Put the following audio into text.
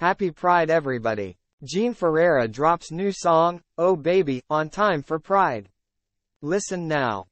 Happy Pride everybody. Gene Ferreira drops new song, Oh Baby, on time for Pride. Listen now.